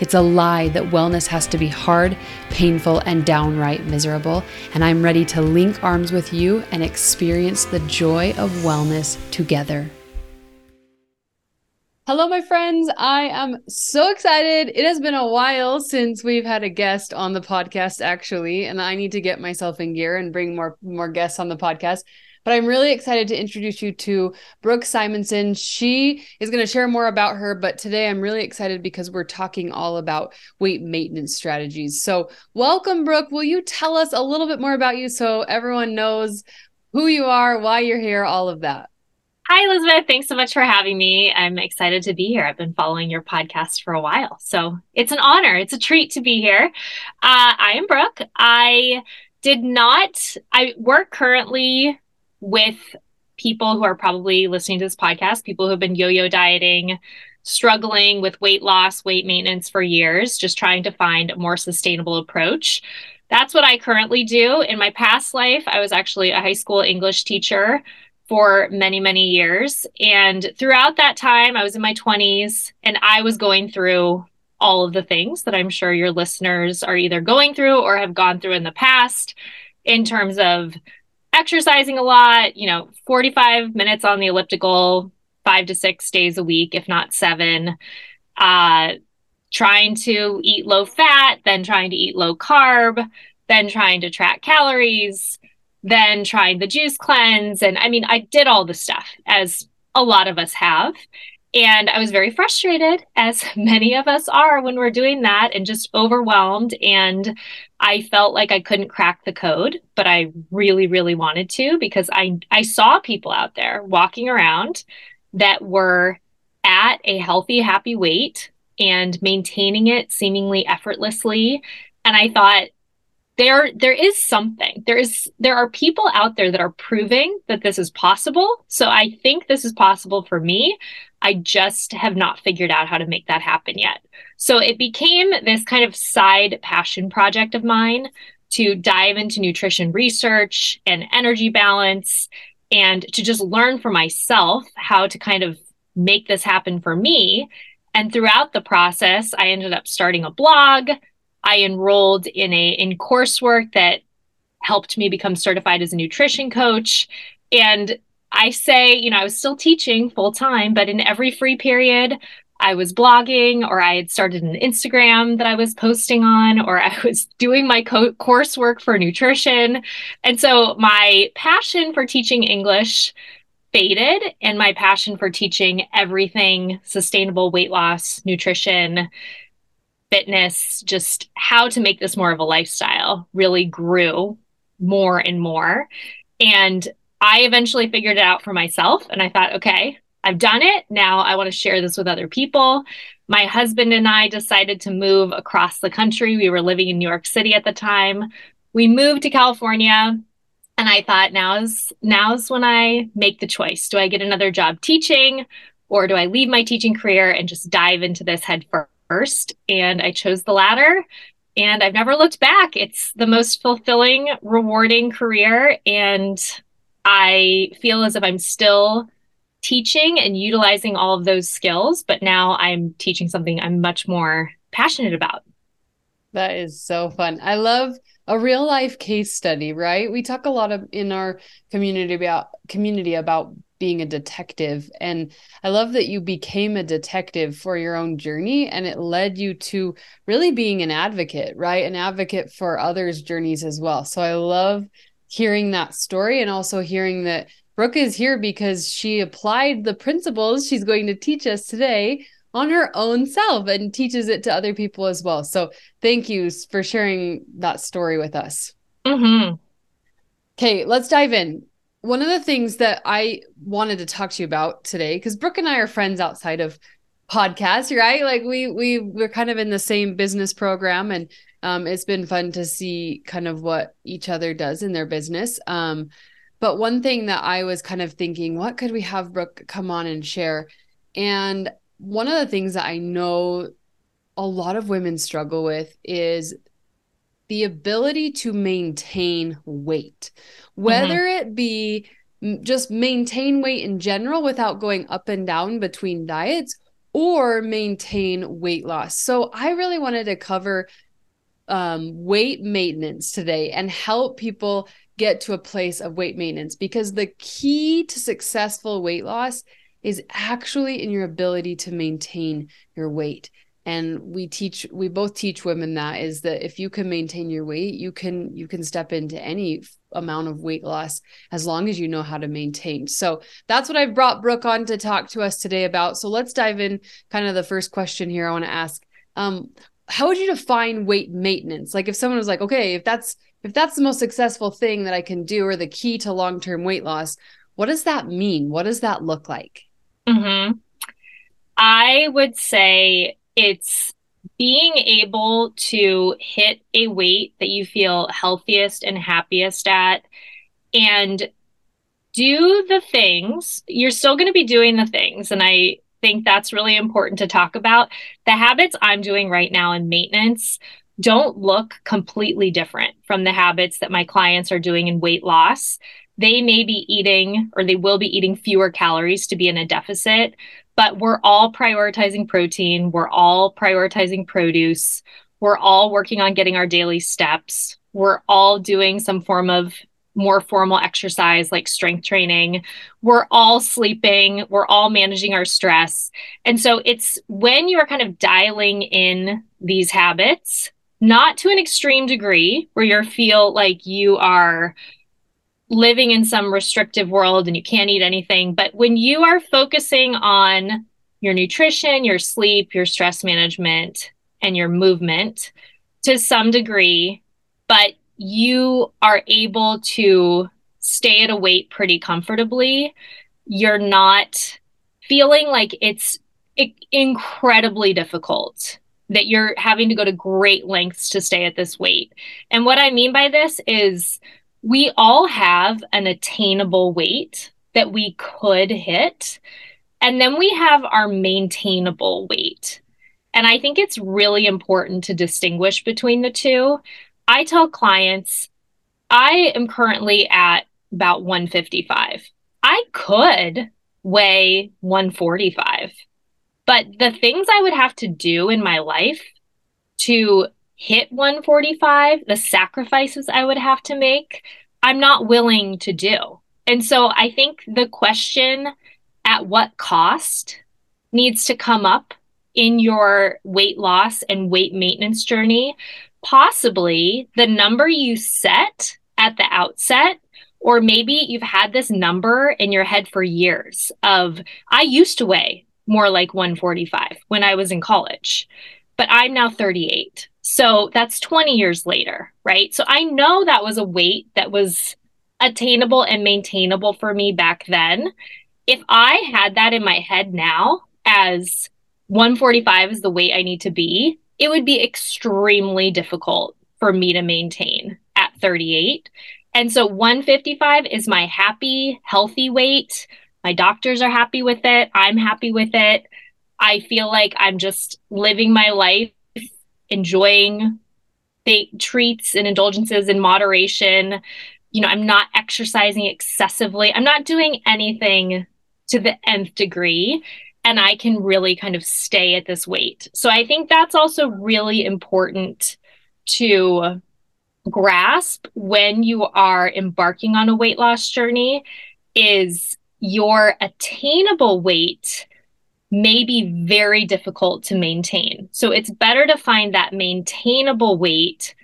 It's a lie that wellness has to be hard, painful, and downright miserable. And I'm ready to link arms with you and experience the joy of wellness together. Hello, my friends. I am so excited. It has been a while since we've had a guest on the podcast, actually, and I need to get myself in gear and bring more more guests on the podcast. But I'm really excited to introduce you to Brooke Simonson. She is going to share more about her, but today I'm really excited because we're talking all about weight maintenance strategies. So, welcome, Brooke. Will you tell us a little bit more about you so everyone knows who you are, why you're here, all of that? Hi, Elizabeth. Thanks so much for having me. I'm excited to be here. I've been following your podcast for a while. So it's an honor. It's a treat to be here. Uh, I am Brooke. I did not, I work currently with people who are probably listening to this podcast, people who have been yo yo dieting, struggling with weight loss, weight maintenance for years, just trying to find a more sustainable approach. That's what I currently do. In my past life, I was actually a high school English teacher for many, many years. And throughout that time, I was in my 20s and I was going through all of the things that I'm sure your listeners are either going through or have gone through in the past in terms of exercising a lot, you know, 45 minutes on the elliptical, five to six days a week, if not seven. Uh, trying to eat low fat, then trying to eat low carb, then trying to track calories, then trying the juice cleanse. And I mean, I did all the stuff as a lot of us have. And I was very frustrated, as many of us are when we're doing that, and just overwhelmed. And I felt like I couldn't crack the code, but I really, really wanted to because I, I saw people out there walking around that were at a healthy, happy weight and maintaining it seemingly effortlessly. And I thought, there there is something there is there are people out there that are proving that this is possible so i think this is possible for me I just have not figured out how to make that happen yet. So it became this kind of side passion project of mine to dive into nutrition research and energy balance and to just learn for myself how to kind of make this happen for me. And throughout the process, I ended up starting a blog. I enrolled in a in coursework that helped me become certified as a nutrition coach. And I say, you know, I was still teaching full time, but in every free period, I was blogging or I had started an Instagram that I was posting on or I was doing my co- coursework for nutrition. And so my passion for teaching English faded and my passion for teaching everything sustainable weight loss, nutrition, fitness, just how to make this more of a lifestyle really grew more and more. And I eventually figured it out for myself and I thought, okay, I've done it. Now I want to share this with other people. My husband and I decided to move across the country. We were living in New York City at the time. We moved to California and I thought now's now's when I make the choice. Do I get another job teaching or do I leave my teaching career and just dive into this head first? And I chose the latter and I've never looked back. It's the most fulfilling, rewarding career and I feel as if I'm still teaching and utilizing all of those skills, but now I'm teaching something I'm much more passionate about. That is so fun. I love a real life case study, right? We talk a lot of in our community about community about being a detective and I love that you became a detective for your own journey and it led you to really being an advocate, right? An advocate for others' journeys as well. So I love hearing that story and also hearing that Brooke is here because she applied the principles she's going to teach us today on her own self and teaches it to other people as well. So thank you for sharing that story with us. Mm-hmm. Okay, let's dive in. One of the things that I wanted to talk to you about today, because Brooke and I are friends outside of podcasts, right? Like we we we're kind of in the same business program, and um, it's been fun to see kind of what each other does in their business. Um, but one thing that I was kind of thinking, what could we have Brooke come on and share? And one of the things that I know a lot of women struggle with is the ability to maintain weight, whether mm-hmm. it be just maintain weight in general without going up and down between diets or maintain weight loss. So I really wanted to cover um, weight maintenance today and help people get to a place of weight maintenance because the key to successful weight loss is actually in your ability to maintain your weight and we teach we both teach women that is that if you can maintain your weight you can you can step into any amount of weight loss as long as you know how to maintain. So that's what i've brought brooke on to talk to us today about. So let's dive in kind of the first question here i want to ask. Um how would you define weight maintenance? Like if someone was like okay if that's if that's the most successful thing that i can do or the key to long-term weight loss what does that mean? What does that look like? Mm-hmm. I would say it's being able to hit a weight that you feel healthiest and happiest at and do the things. You're still going to be doing the things. And I think that's really important to talk about. The habits I'm doing right now in maintenance don't look completely different from the habits that my clients are doing in weight loss they may be eating or they will be eating fewer calories to be in a deficit, but we're all prioritizing protein. We're all prioritizing produce. We're all working on getting our daily steps. We're all doing some form of more formal exercise like strength training. We're all sleeping. We're all managing our stress. And so it's when you are kind of dialing in these habits, not to an extreme degree where you feel like you are living in some restrictive world and you can't eat anything. But when you are focusing on your nutrition, your sleep, your stress management, and your movement to some degree, but you are able to stay at a weight pretty comfortably, you're not feeling like it's incredibly difficult that you're having to go to great lengths to stay at this weight. And what I mean by this is we all have an attainable weight that we could hit. And then we have our maintainable weight. And I think it's really important to distinguish between the two. I tell clients, I am currently at about 155. I could weigh 145. But the things I would have to do in my life to hit 145, the sacrifices I would have to make, I'm not willing to do. And so I think the question at what cost needs to come up in your weight loss and weight maintenance journey. Possibly the number you set at the outset or maybe you've had this number in your head for years of I used to weigh more like 145 when I was in college, but I'm now 38. So that's 20 years later, right? So I know that was a weight that was attainable and maintainable for me back then. If I had that in my head now as 145 is the weight I need to be, it would be extremely difficult for me to maintain at 38. And so 155 is my happy, healthy weight. My doctors are happy with it. I'm happy with it. I feel like I'm just living my life enjoying the treats and indulgences in moderation. you know, I'm not exercising excessively. I'm not doing anything to the nth degree. And I can really kind of stay at this weight. So I think that's also really important to grasp when you are embarking on a weight loss journey is your attainable weight may be very difficult to maintain. So it's better to find that maintainable weight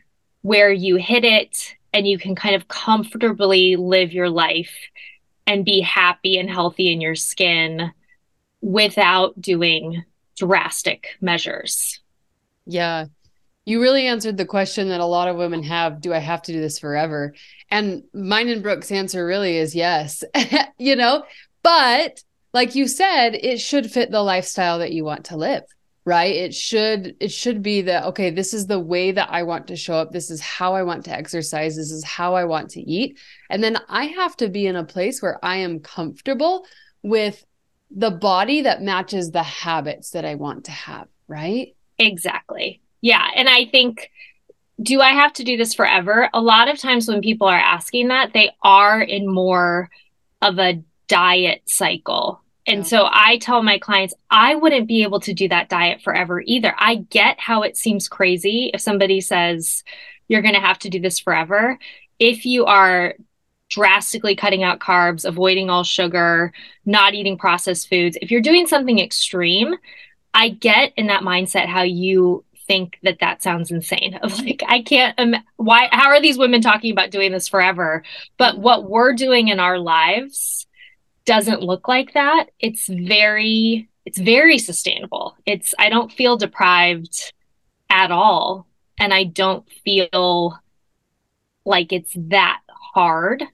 where you hit it and you can kind of comfortably live your life and be happy and healthy in your skin without doing drastic measures. Yeah. You really answered the question that a lot of women have do I have to do this forever? And mine and Brooke's answer really is yes. you know, but like you said, it should fit the lifestyle that you want to live right? It should it should be that okay this is the way that i want to show up. This is how i want to exercise. This is how i want to eat. And then i have to be in a place where i am comfortable with the body that matches the habits that i want to have right? Exactly. Yeah. And i think do i have to do this forever? A lot of times when people are asking that they are in more of a diet cycle and yeah. so I tell my clients, I wouldn't be able to do that diet forever either. I get how it seems crazy if somebody says, you're going to have to do this forever. If you are drastically cutting out carbs, avoiding all sugar, not eating processed foods, if you're doing something extreme, I get in that mindset how you think that that sounds insane of like i can't um, why how are these women talking about doing this forever but what we're doing in our lives doesn't look like that, it's very it's very sustainable. It's I don't feel deprived at all and I don't feel like it's that hard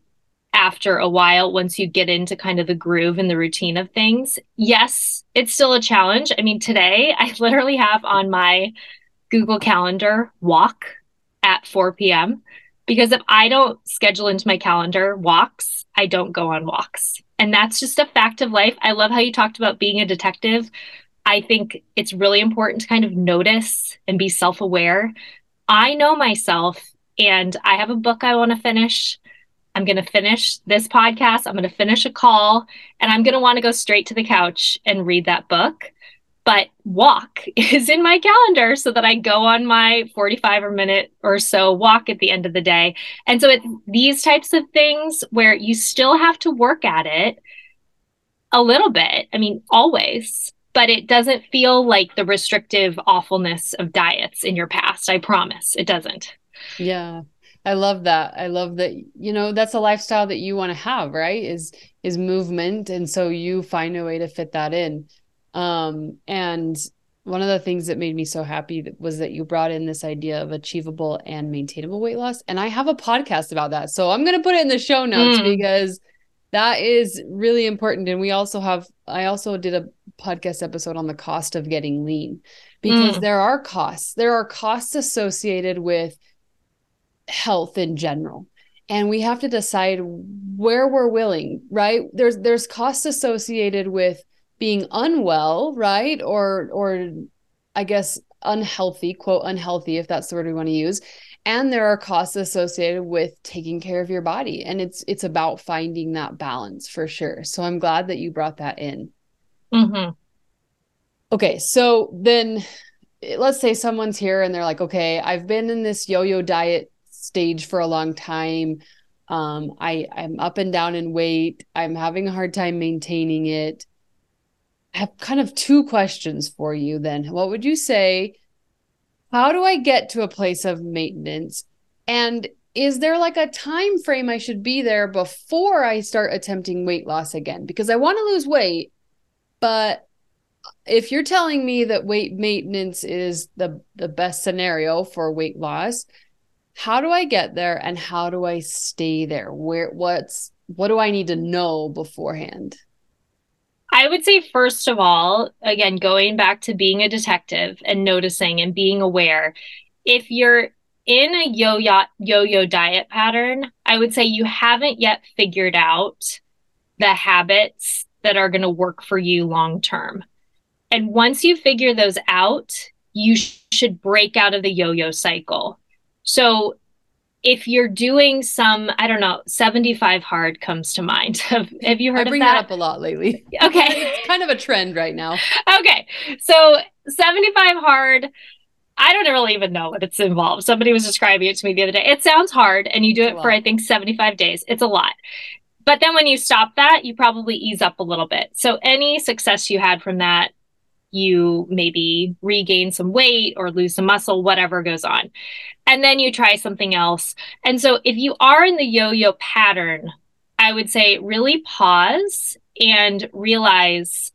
after a while once you get into kind of the groove and the routine of things. Yes, it's still a challenge. I mean, today I literally have on my Google Calendar walk at 4 p.m. because if I don't schedule into my calendar walks, I don't go on walks. And that's just a fact of life. I love how you talked about being a detective. I think it's really important to kind of notice and be self aware. I know myself, and I have a book I want to finish. I'm going to finish this podcast. I'm going to finish a call, and I'm going to want to go straight to the couch and read that book but walk is in my calendar so that I go on my 45 or minute or so walk at the end of the day. And so it's these types of things where you still have to work at it a little bit. I mean, always, but it doesn't feel like the restrictive awfulness of diets in your past. I promise it doesn't. Yeah. I love that. I love that you know that's a lifestyle that you want to have, right? Is is movement and so you find a way to fit that in. Um, and one of the things that made me so happy was that you brought in this idea of achievable and maintainable weight loss. And I have a podcast about that. So I'm going to put it in the show notes mm. because that is really important. And we also have, I also did a podcast episode on the cost of getting lean because mm. there are costs. There are costs associated with health in general and we have to decide where we're willing right there's there's costs associated with being unwell, right? Or or I guess unhealthy, quote unhealthy if that's the word we want to use. And there are costs associated with taking care of your body and it's it's about finding that balance for sure. So I'm glad that you brought that in. hmm Okay, so then let's say someone's here and they're like, okay, I've been in this yo-yo diet stage for a long time. Um, I I'm up and down in weight. I'm having a hard time maintaining it. I have kind of two questions for you then. What would you say? How do I get to a place of maintenance? And is there like a time frame I should be there before I start attempting weight loss again? Because I want to lose weight, but if you're telling me that weight maintenance is the the best scenario for weight loss, how do I get there and how do I stay there? Where what's what do I need to know beforehand? I would say, first of all, again, going back to being a detective and noticing and being aware, if you're in a yo-yo yo-yo diet pattern, I would say you haven't yet figured out the habits that are going to work for you long term. And once you figure those out, you sh- should break out of the yo-yo cycle. So if you're doing some, I don't know, 75 hard comes to mind. have, have you heard I bring that? that up a lot lately. Okay. it's kind of a trend right now. Okay. So 75 hard, I don't really even know what it's involved. Somebody was describing it to me the other day. It sounds hard and you do it for. I think, 75 days. It's a lot. But then when you stop that, you probably ease up a little bit. So any success you had from that, you maybe regain some weight or lose some muscle, whatever goes on. And then you try something else. And so if you are in the yo yo pattern, I would say really pause and realize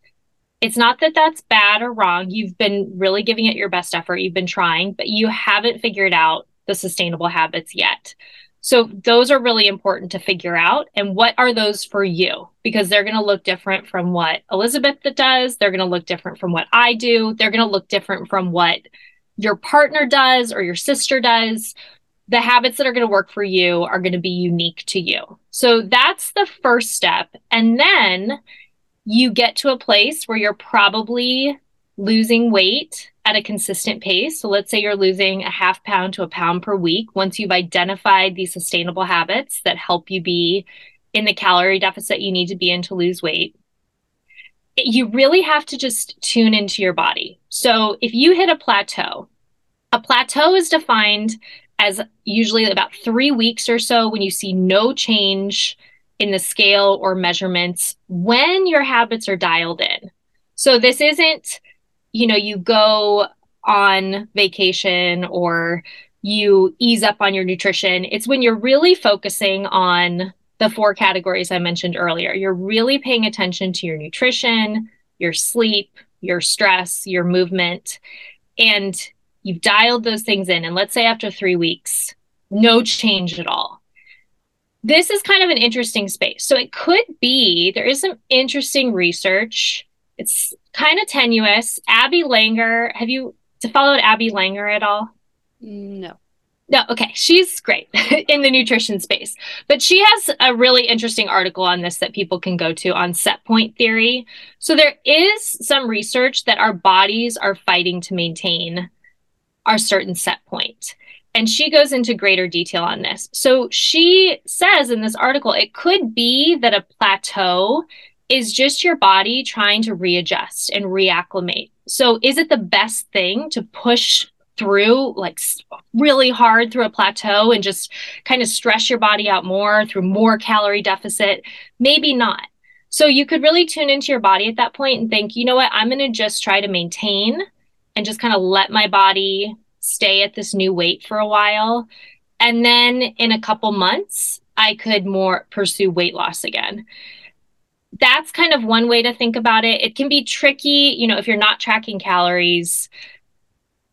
it's not that that's bad or wrong. You've been really giving it your best effort. You've been trying, but you haven't figured out the sustainable habits yet. So those are really important to figure out. And what are those for you? Because they're going to look different from what Elizabeth does. They're going to look different from what I do. They're going to look different from what your partner does or your sister does. The habits that are going to work for you are going to be unique to you. So that's the first step. And then you get to a place where you're probably losing weight at a consistent pace. So let's say you're losing a half pound to a pound per week once you've identified these sustainable habits that help you be in the calorie deficit you need to be in to lose weight. You really have to just tune into your body. So if you hit a plateau, a plateau is defined as usually about three weeks or so when you see no change in the scale or measurements when your habits are dialed in. So this isn't, you know, you go on vacation or you ease up on your nutrition. It's when you're really focusing on the four categories I mentioned earlier. You're really paying attention to your nutrition, your sleep, your stress, your movement, and you've dialed those things in. And let's say after three weeks, no change at all this is kind of an interesting space. So it could be there is some interesting research. It's kind of tenuous. Abby Langer, have you followed Abby Langer at all? No. No, okay. She's great in the nutrition space. But she has a really interesting article on this that people can go to on set point theory. So there is some research that our bodies are fighting to maintain our certain set point. And she goes into greater detail on this. So she says in this article, it could be that a plateau is just your body trying to readjust and reacclimate. So is it the best thing to push through like really hard through a plateau and just kind of stress your body out more through more calorie deficit? Maybe not. So you could really tune into your body at that point and think, you know what, I'm going to just try to maintain and just kind of let my body stay at this new weight for a while. And then in a couple months, I could more pursue weight loss again. That's kind of one way to think about it. It can be tricky, you know, if you're not tracking calories.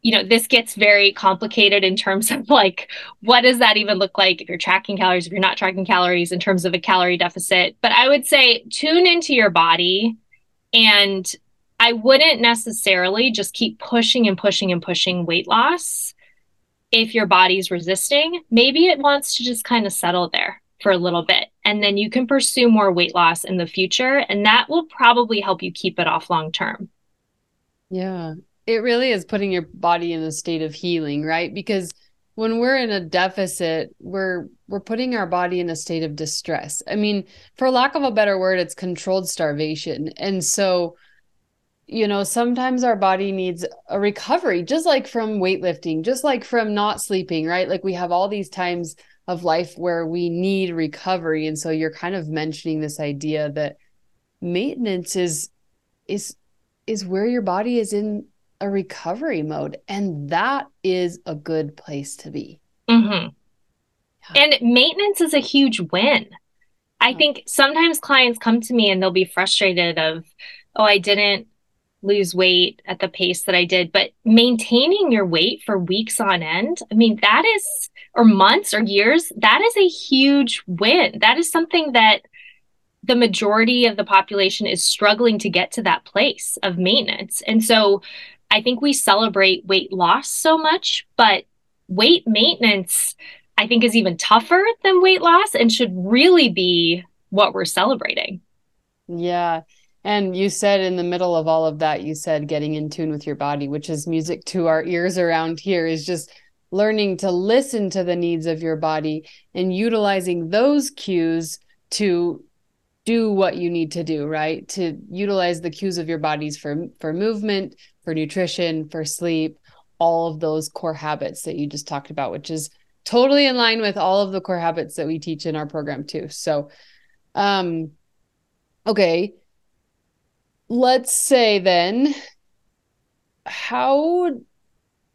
You know, this gets very complicated in terms of like, what does that even look like if you're tracking calories, if you're not tracking calories in terms of a calorie deficit? But I would say tune into your body and I wouldn't necessarily just keep pushing and pushing and pushing weight loss if your body's resisting. Maybe it wants to just kind of settle there for a little bit. And then you can pursue more weight loss in the future. And that will probably help you keep it off long term. Yeah. It really is putting your body in a state of healing, right? Because when we're in a deficit, we're we're putting our body in a state of distress. I mean, for lack of a better word, it's controlled starvation. And so you know, sometimes our body needs a recovery, just like from weightlifting, just like from not sleeping, right? Like we have all these times of life where we need recovery. And so you're kind of mentioning this idea that maintenance is is is where your body is in a recovery mode. And that is a good place to be. Mm-hmm. Yeah. And maintenance is a huge win. I think sometimes clients come to me and they'll be frustrated of, oh, I didn't lose weight at the pace that I did, but maintaining your weight for weeks on end, I mean, that is, or months or years, that is a huge win. That is something that the majority of the population is struggling to get to that place of maintenance. And so I think we celebrate weight loss so much, but weight maintenance, I think, is even tougher than weight loss and should really be what we're celebrating. Yeah. And you said in the middle of all of that, you said getting in tune with your body, which is music to our ears around here, is just learning to listen to the needs of your body and utilizing those cues to do what you need to do right? To utilize the cues of your bodies for for movement for nutrition for sleep all of those core habits that you just talked about which is totally in line with all of the core habits that we teach in our program too. So um okay. Let's say then how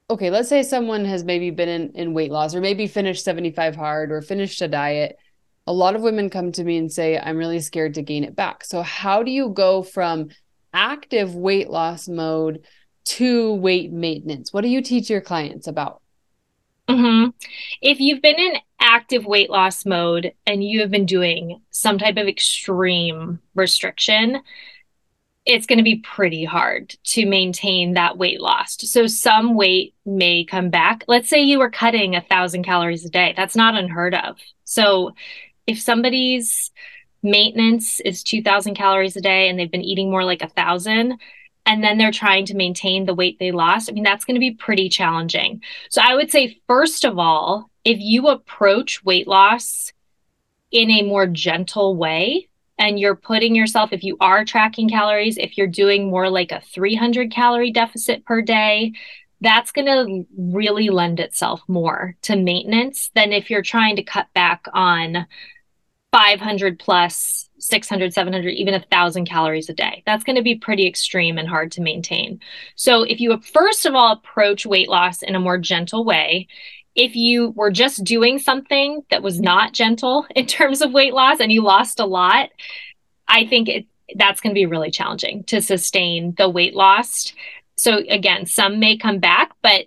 okay let's say someone has maybe been in, in weight loss or maybe finished 75 hard or finished a diet a lot of women come to me and say i'm really scared to gain it back so how do you go from active weight loss mode to weight maintenance what do you teach your clients about mm-hmm. if you've been in active weight loss mode and you have been doing some type of extreme restriction it's going to be pretty hard to maintain that weight loss. So some weight may come back. Let's say you were cutting a thousand calories a day. That's not unheard of. So if somebody's maintenance is 2000 calories a day and they've been eating more like a thousand, and then they're trying to maintain the weight they lost, I mean, that's going to be pretty challenging. So I would say, first of all, if you approach weight loss in a more gentle way, and you're putting yourself, if you are tracking calories, if you're doing more like a 300 calorie deficit per day, that's going to really lend itself more to maintenance than if you're trying to cut back on 500 plus 600 700 even a thousand calories a day that's going to be pretty extreme and hard to maintain so if you first of all approach weight loss in a more gentle way if you were just doing something that was not gentle in terms of weight loss and you lost a lot, I think it, that's going to be really challenging to sustain the weight loss. So again, some may come back, but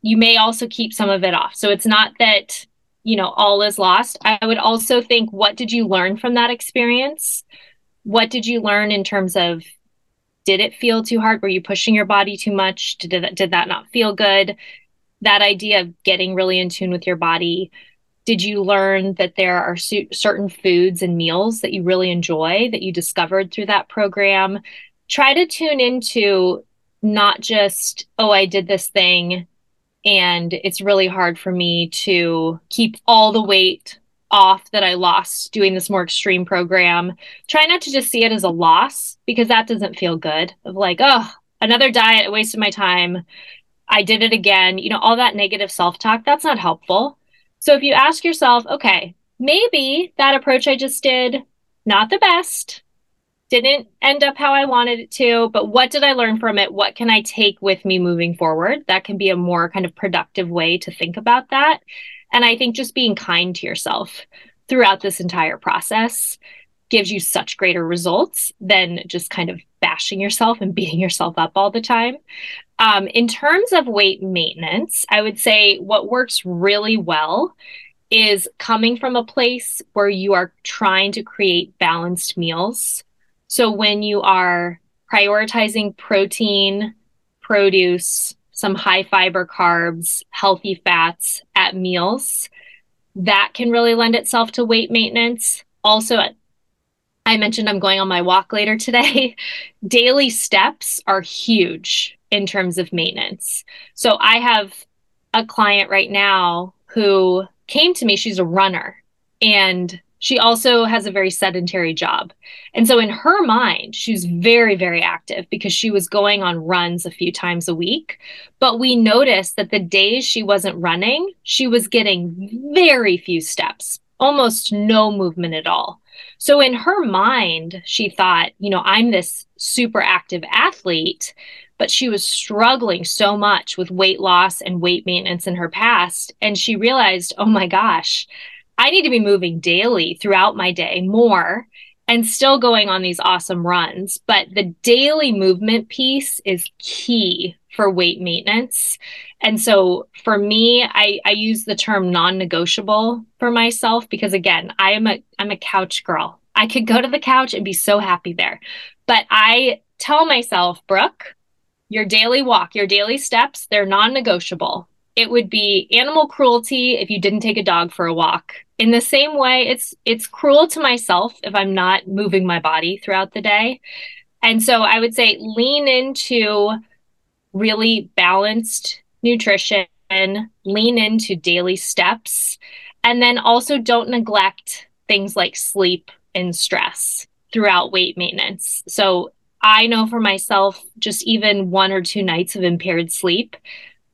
you may also keep some of it off. So it's not that, you know, all is lost. I would also think what did you learn from that experience? What did you learn in terms of did it feel too hard? Were you pushing your body too much? Did that, did that not feel good? that idea of getting really in tune with your body did you learn that there are su- certain foods and meals that you really enjoy that you discovered through that program try to tune into not just oh i did this thing and it's really hard for me to keep all the weight off that i lost doing this more extreme program. Try not to just see it as a loss because that doesn't feel good of like oh another diet i wasted my time. I did it again, you know, all that negative self talk, that's not helpful. So if you ask yourself, okay, maybe that approach I just did, not the best, didn't end up how I wanted it to, but what did I learn from it? What can I take with me moving forward? That can be a more kind of productive way to think about that. And I think just being kind to yourself throughout this entire process gives you such greater results than just kind of bashing yourself and beating yourself up all the time. Um, in terms of weight maintenance, I would say what works really well is coming from a place where you are trying to create balanced meals. So when you are prioritizing protein, produce, some high fiber carbs, healthy fats at meals, that can really lend itself to weight maintenance. Also, I mentioned I'm going on my walk later today. Daily steps are huge in terms of maintenance. So I have a client right now who came to me, she's a runner and she also has a very sedentary job. And so in her mind, she's very, very active because she was going on runs a few times a week. But we noticed that the days she wasn't running, she was getting very few steps, almost no movement at all. So in her mind, she thought, you know, I'm this super active athlete, but she was struggling so much with weight loss and weight maintenance in her past. And she realized, oh my gosh, I need to be moving daily throughout my day more and still going on these awesome runs. But the daily movement piece is key for weight maintenance. And so for me, I, I use the term non-negotiable for myself because again, I am a I'm a couch girl. I could go to the couch and be so happy there. But I tell myself, Brooke, your daily walk, your daily steps, they're non negotiable. It would be animal cruelty if you didn't take a dog for a walk. In the same way, it's it's cruel to myself if I'm not moving my body throughout the day. And so I would say lean into really balanced nutrition lean into daily steps, and then also don't neglect things like sleep and stress throughout weight maintenance. So I know for myself, just even one or two nights of impaired sleep,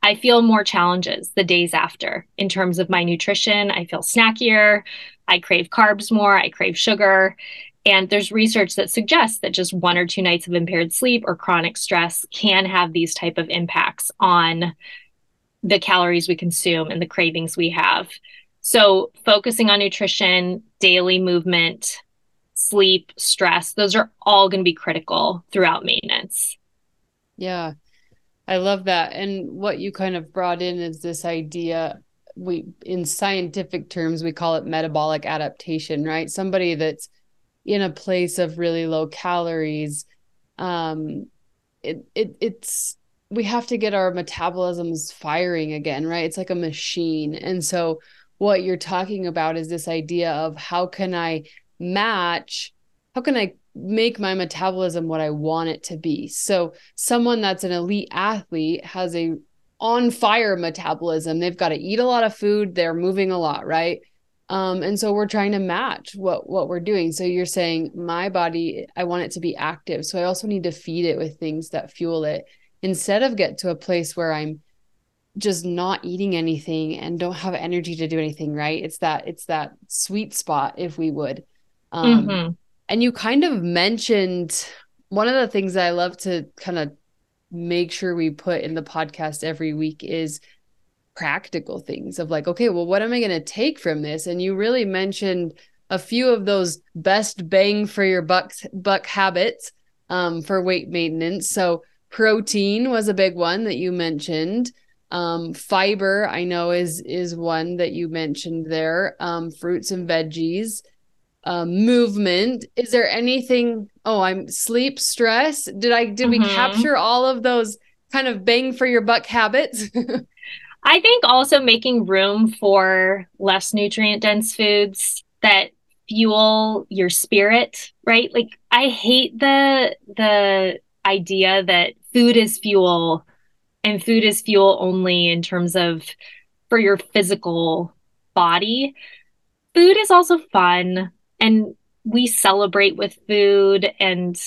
I feel more challenges the days after in terms of my nutrition. I feel snackier. I crave carbs more. I crave sugar. And there's research that suggests that just one or two nights of impaired sleep or chronic stress can have these type of impacts on the calories we consume and the cravings we have. So focusing on nutrition, daily movement, sleep, stress, those are all going to be critical throughout maintenance. Yeah. I love that. And what you kind of brought in is this idea we in scientific terms we call it metabolic adaptation, right? Somebody that's in a place of really low calories um it, it it's we have to get our metabolisms firing again, right? It's like a machine. And so what you're talking about is this idea of how can I match how can I make my metabolism what I want it to be? So someone that's an elite athlete has a on fire metabolism. They've got to eat a lot of food, they're moving a lot, right? Um, and so we're trying to match what what we're doing. So you're saying my body, I want it to be active. So I also need to feed it with things that fuel it instead of get to a place where I'm just not eating anything and don't have energy to do anything, right? It's that it's that sweet spot, if we would. Um, mm-hmm. And you kind of mentioned one of the things that I love to kind of make sure we put in the podcast every week is practical things of like, okay, well, what am I going to take from this? And you really mentioned a few of those best bang for your buck buck habits um, for weight maintenance. So protein was a big one that you mentioned. Um, fiber, I know, is is one that you mentioned there. Um, fruits and veggies um, movement. Is there anything? Oh, I'm sleep, stress. Did I did mm-hmm. we capture all of those kind of bang for your buck habits? I think also making room for less nutrient dense foods that fuel your spirit, right? Like I hate the the idea that food is fuel and food is fuel only in terms of for your physical body. Food is also fun and we celebrate with food and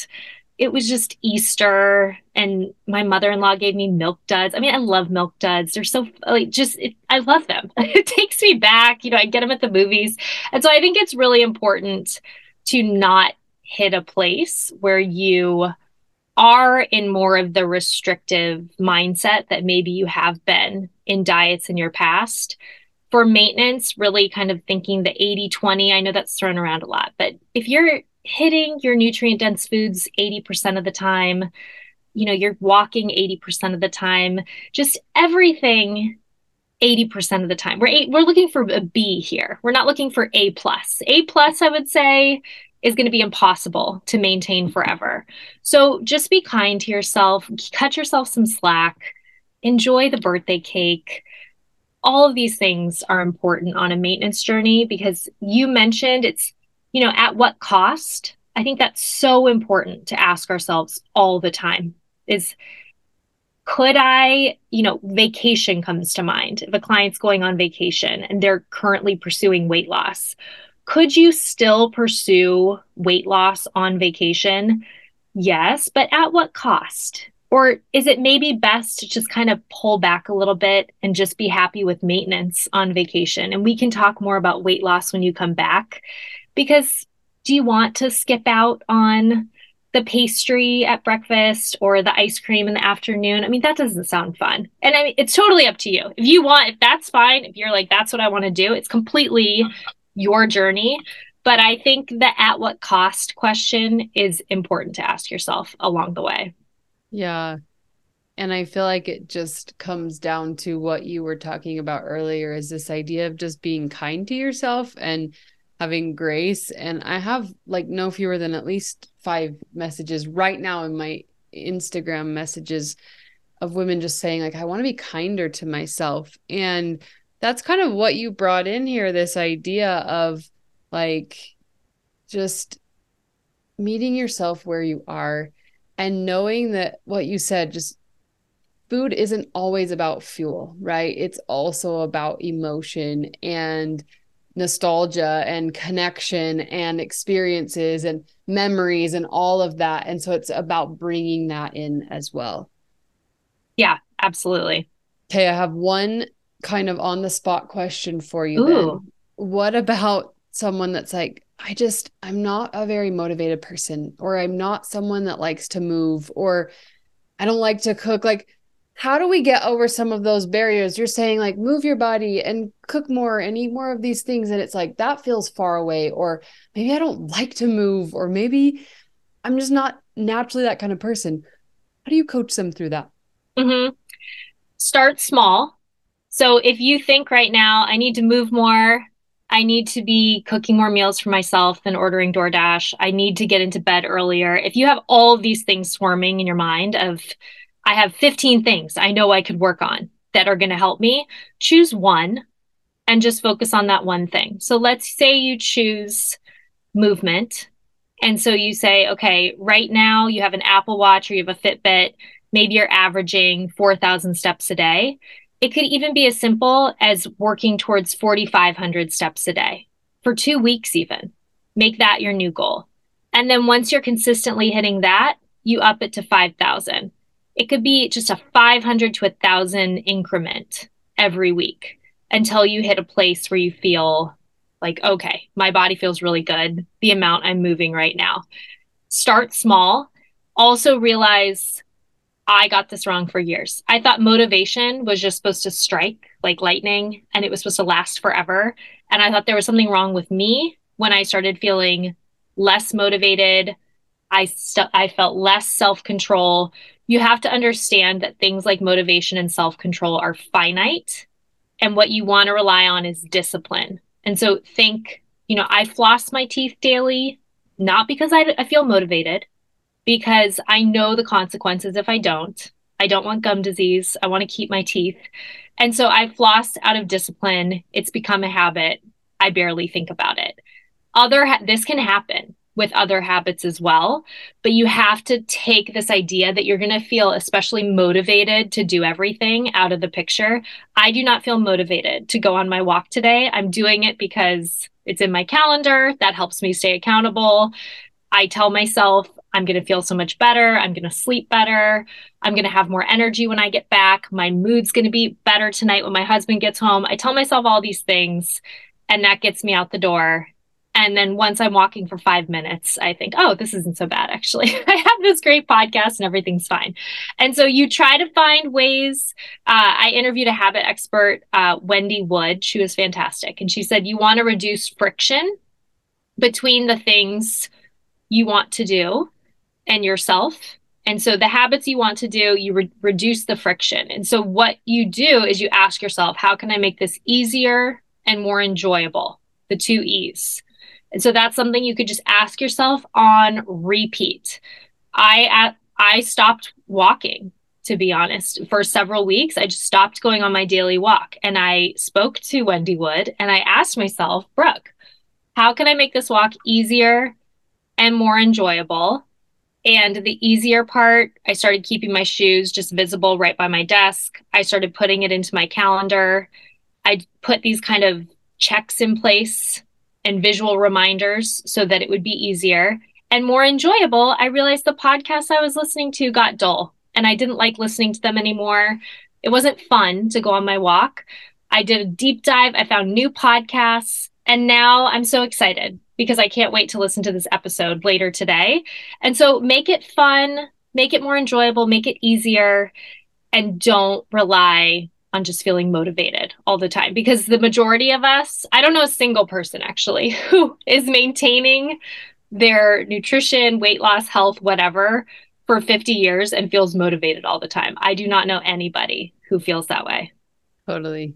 it was just Easter and my mother-in-law gave me milk duds. I mean, I love milk duds. They're so like just it, I love them. it takes me back, you know, I get them at the movies. And so I think it's really important to not hit a place where you are in more of the restrictive mindset that maybe you have been in diets in your past for maintenance, really kind of thinking the 80 20, I know that's thrown around a lot, but if you're hitting your nutrient dense foods 80% of the time, you know, you're walking 80% of the time, just everything 80% of the time. We're we we're looking for a B here. We're not looking for A plus. A plus, I would say, is going to be impossible to maintain forever. So just be kind to yourself, cut yourself some slack, enjoy the birthday cake all of these things are important on a maintenance journey because you mentioned it's, you know, at what cost? I think that's so important to ask ourselves all the time is could I, you know, vacation comes to mind. If a client's going on vacation and they're currently pursuing weight loss, could you still pursue weight loss on vacation? Yes, but at what cost? Or is it maybe best to just kind of pull back a little bit and just be happy with maintenance on vacation? And we can talk more about weight loss when you come back. Because do you want to skip out on the pastry at breakfast or the ice cream in the afternoon? I mean, that doesn't sound fun. And I mean, it's totally up to you. If you want, if that's fine, if you're like, that's what I want to do, it's completely your journey. But I think the at what cost question is important to ask yourself along the way. Yeah. And I feel like it just comes down to what you were talking about earlier is this idea of just being kind to yourself and having grace. And I have like no fewer than at least five messages right now in my Instagram messages of women just saying, like, I want to be kinder to myself. And that's kind of what you brought in here this idea of like just meeting yourself where you are and knowing that what you said just food isn't always about fuel, right? It's also about emotion and nostalgia and connection and experiences and memories and all of that. And so it's about bringing that in as well. Yeah, absolutely. Okay, I have one kind of on the spot question for you. What about someone that's like, I just, I'm not a very motivated person, or I'm not someone that likes to move, or I don't like to cook. Like, how do we get over some of those barriers? You're saying, like, move your body and cook more and eat more of these things. And it's like, that feels far away. Or maybe I don't like to move, or maybe I'm just not naturally that kind of person. How do you coach them through that? Mm-hmm. Start small. So if you think right now, I need to move more, I need to be cooking more meals for myself than ordering DoorDash. I need to get into bed earlier. If you have all of these things swarming in your mind of I have 15 things I know I could work on that are going to help me, choose one and just focus on that one thing. So let's say you choose movement. And so you say, okay, right now you have an Apple Watch or you have a Fitbit, maybe you're averaging 4,000 steps a day. It could even be as simple as working towards 4,500 steps a day for two weeks, even. Make that your new goal. And then once you're consistently hitting that, you up it to 5,000. It could be just a 500 to a 1,000 increment every week until you hit a place where you feel like, okay, my body feels really good, the amount I'm moving right now. Start small. Also realize I got this wrong for years. I thought motivation was just supposed to strike like lightning and it was supposed to last forever. And I thought there was something wrong with me when I started feeling less motivated. I st- I felt less self-control. You have to understand that things like motivation and self-control are finite and what you want to rely on is discipline. And so think, you know, I floss my teeth daily not because I, I feel motivated, because I know the consequences if I don't. I don't want gum disease. I want to keep my teeth. And so I floss out of discipline. It's become a habit. I barely think about it. Other ha- this can happen with other habits as well, but you have to take this idea that you're going to feel especially motivated to do everything out of the picture. I do not feel motivated to go on my walk today. I'm doing it because it's in my calendar. That helps me stay accountable. I tell myself I'm going to feel so much better. I'm going to sleep better. I'm going to have more energy when I get back. My mood's going to be better tonight when my husband gets home. I tell myself all these things, and that gets me out the door. And then once I'm walking for five minutes, I think, oh, this isn't so bad, actually. I have this great podcast and everything's fine. And so you try to find ways. Uh, I interviewed a habit expert, uh, Wendy Wood. She was fantastic. And she said, you want to reduce friction between the things you want to do and yourself. And so the habits you want to do, you re- reduce the friction. And so what you do is you ask yourself, how can I make this easier and more enjoyable? The two E's. And so that's something you could just ask yourself on repeat. I at, I stopped walking to be honest for several weeks. I just stopped going on my daily walk and I spoke to Wendy Wood and I asked myself, Brooke, how can I make this walk easier and more enjoyable? And the easier part, I started keeping my shoes just visible right by my desk. I started putting it into my calendar. I put these kind of checks in place and visual reminders so that it would be easier and more enjoyable. I realized the podcasts I was listening to got dull and I didn't like listening to them anymore. It wasn't fun to go on my walk. I did a deep dive. I found new podcasts and now I'm so excited because I can't wait to listen to this episode later today. And so make it fun, make it more enjoyable, make it easier, and don't rely on just feeling motivated all the time because the majority of us, I don't know a single person actually who is maintaining their nutrition, weight loss, health, whatever for 50 years and feels motivated all the time. I do not know anybody who feels that way. Totally.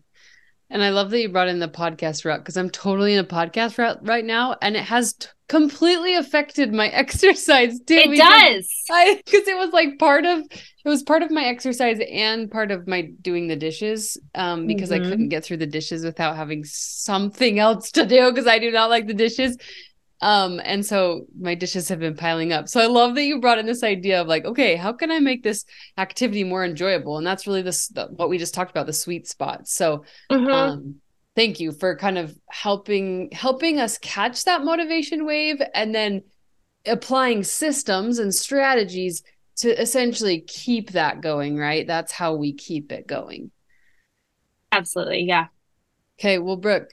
And I love that you brought in the podcast route because I'm totally in a podcast route right now, and it has t- completely affected my exercise too. It does. Because it was like part of it was part of my exercise and part of my doing the dishes. Um, because mm-hmm. I couldn't get through the dishes without having something else to do because I do not like the dishes. Um, and so my dishes have been piling up. So I love that you brought in this idea of like, okay, how can I make this activity more enjoyable? And that's really this the, what we just talked about, the sweet spot. So mm-hmm. um thank you for kind of helping helping us catch that motivation wave and then applying systems and strategies to essentially keep that going, right? That's how we keep it going. Absolutely. Yeah. Okay. Well, Brooke,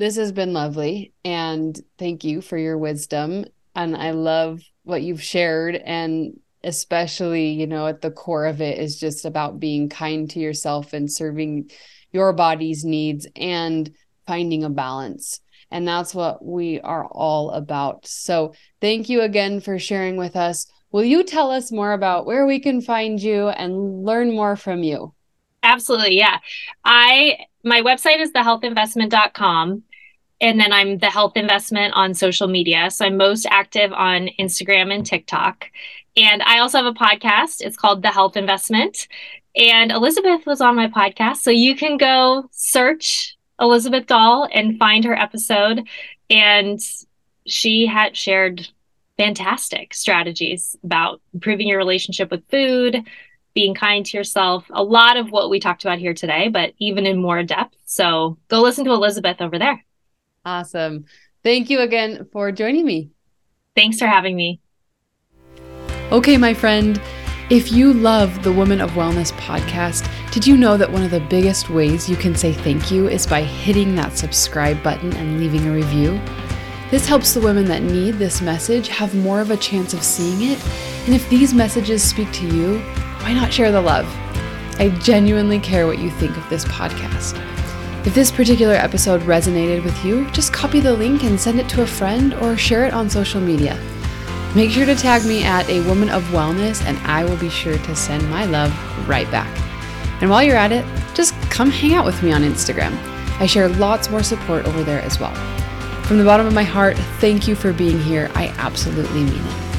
this has been lovely. And thank you for your wisdom. And I love what you've shared. And especially, you know, at the core of it is just about being kind to yourself and serving your body's needs and finding a balance. And that's what we are all about. So, thank you again for sharing with us. Will you tell us more about where we can find you and learn more from you? Absolutely. Yeah. I my website is thehealthinvestment.com and then I'm the health investment on social media. So I'm most active on Instagram and TikTok. And I also have a podcast. It's called The Health Investment. And Elizabeth was on my podcast. So you can go search Elizabeth Dahl and find her episode. And she had shared fantastic strategies about improving your relationship with food, being kind to yourself, a lot of what we talked about here today, but even in more depth. So go listen to Elizabeth over there. Awesome. Thank you again for joining me. Thanks for having me. Okay, my friend. If you love the Woman of Wellness podcast, did you know that one of the biggest ways you can say thank you is by hitting that subscribe button and leaving a review? This helps the women that need this message have more of a chance of seeing it. And if these messages speak to you, why not share the love? I genuinely care what you think of this podcast. If this particular episode resonated with you, just copy the link and send it to a friend or share it on social media. Make sure to tag me at a woman of wellness, and I will be sure to send my love right back. And while you're at it, just come hang out with me on Instagram. I share lots more support over there as well. From the bottom of my heart, thank you for being here. I absolutely mean it.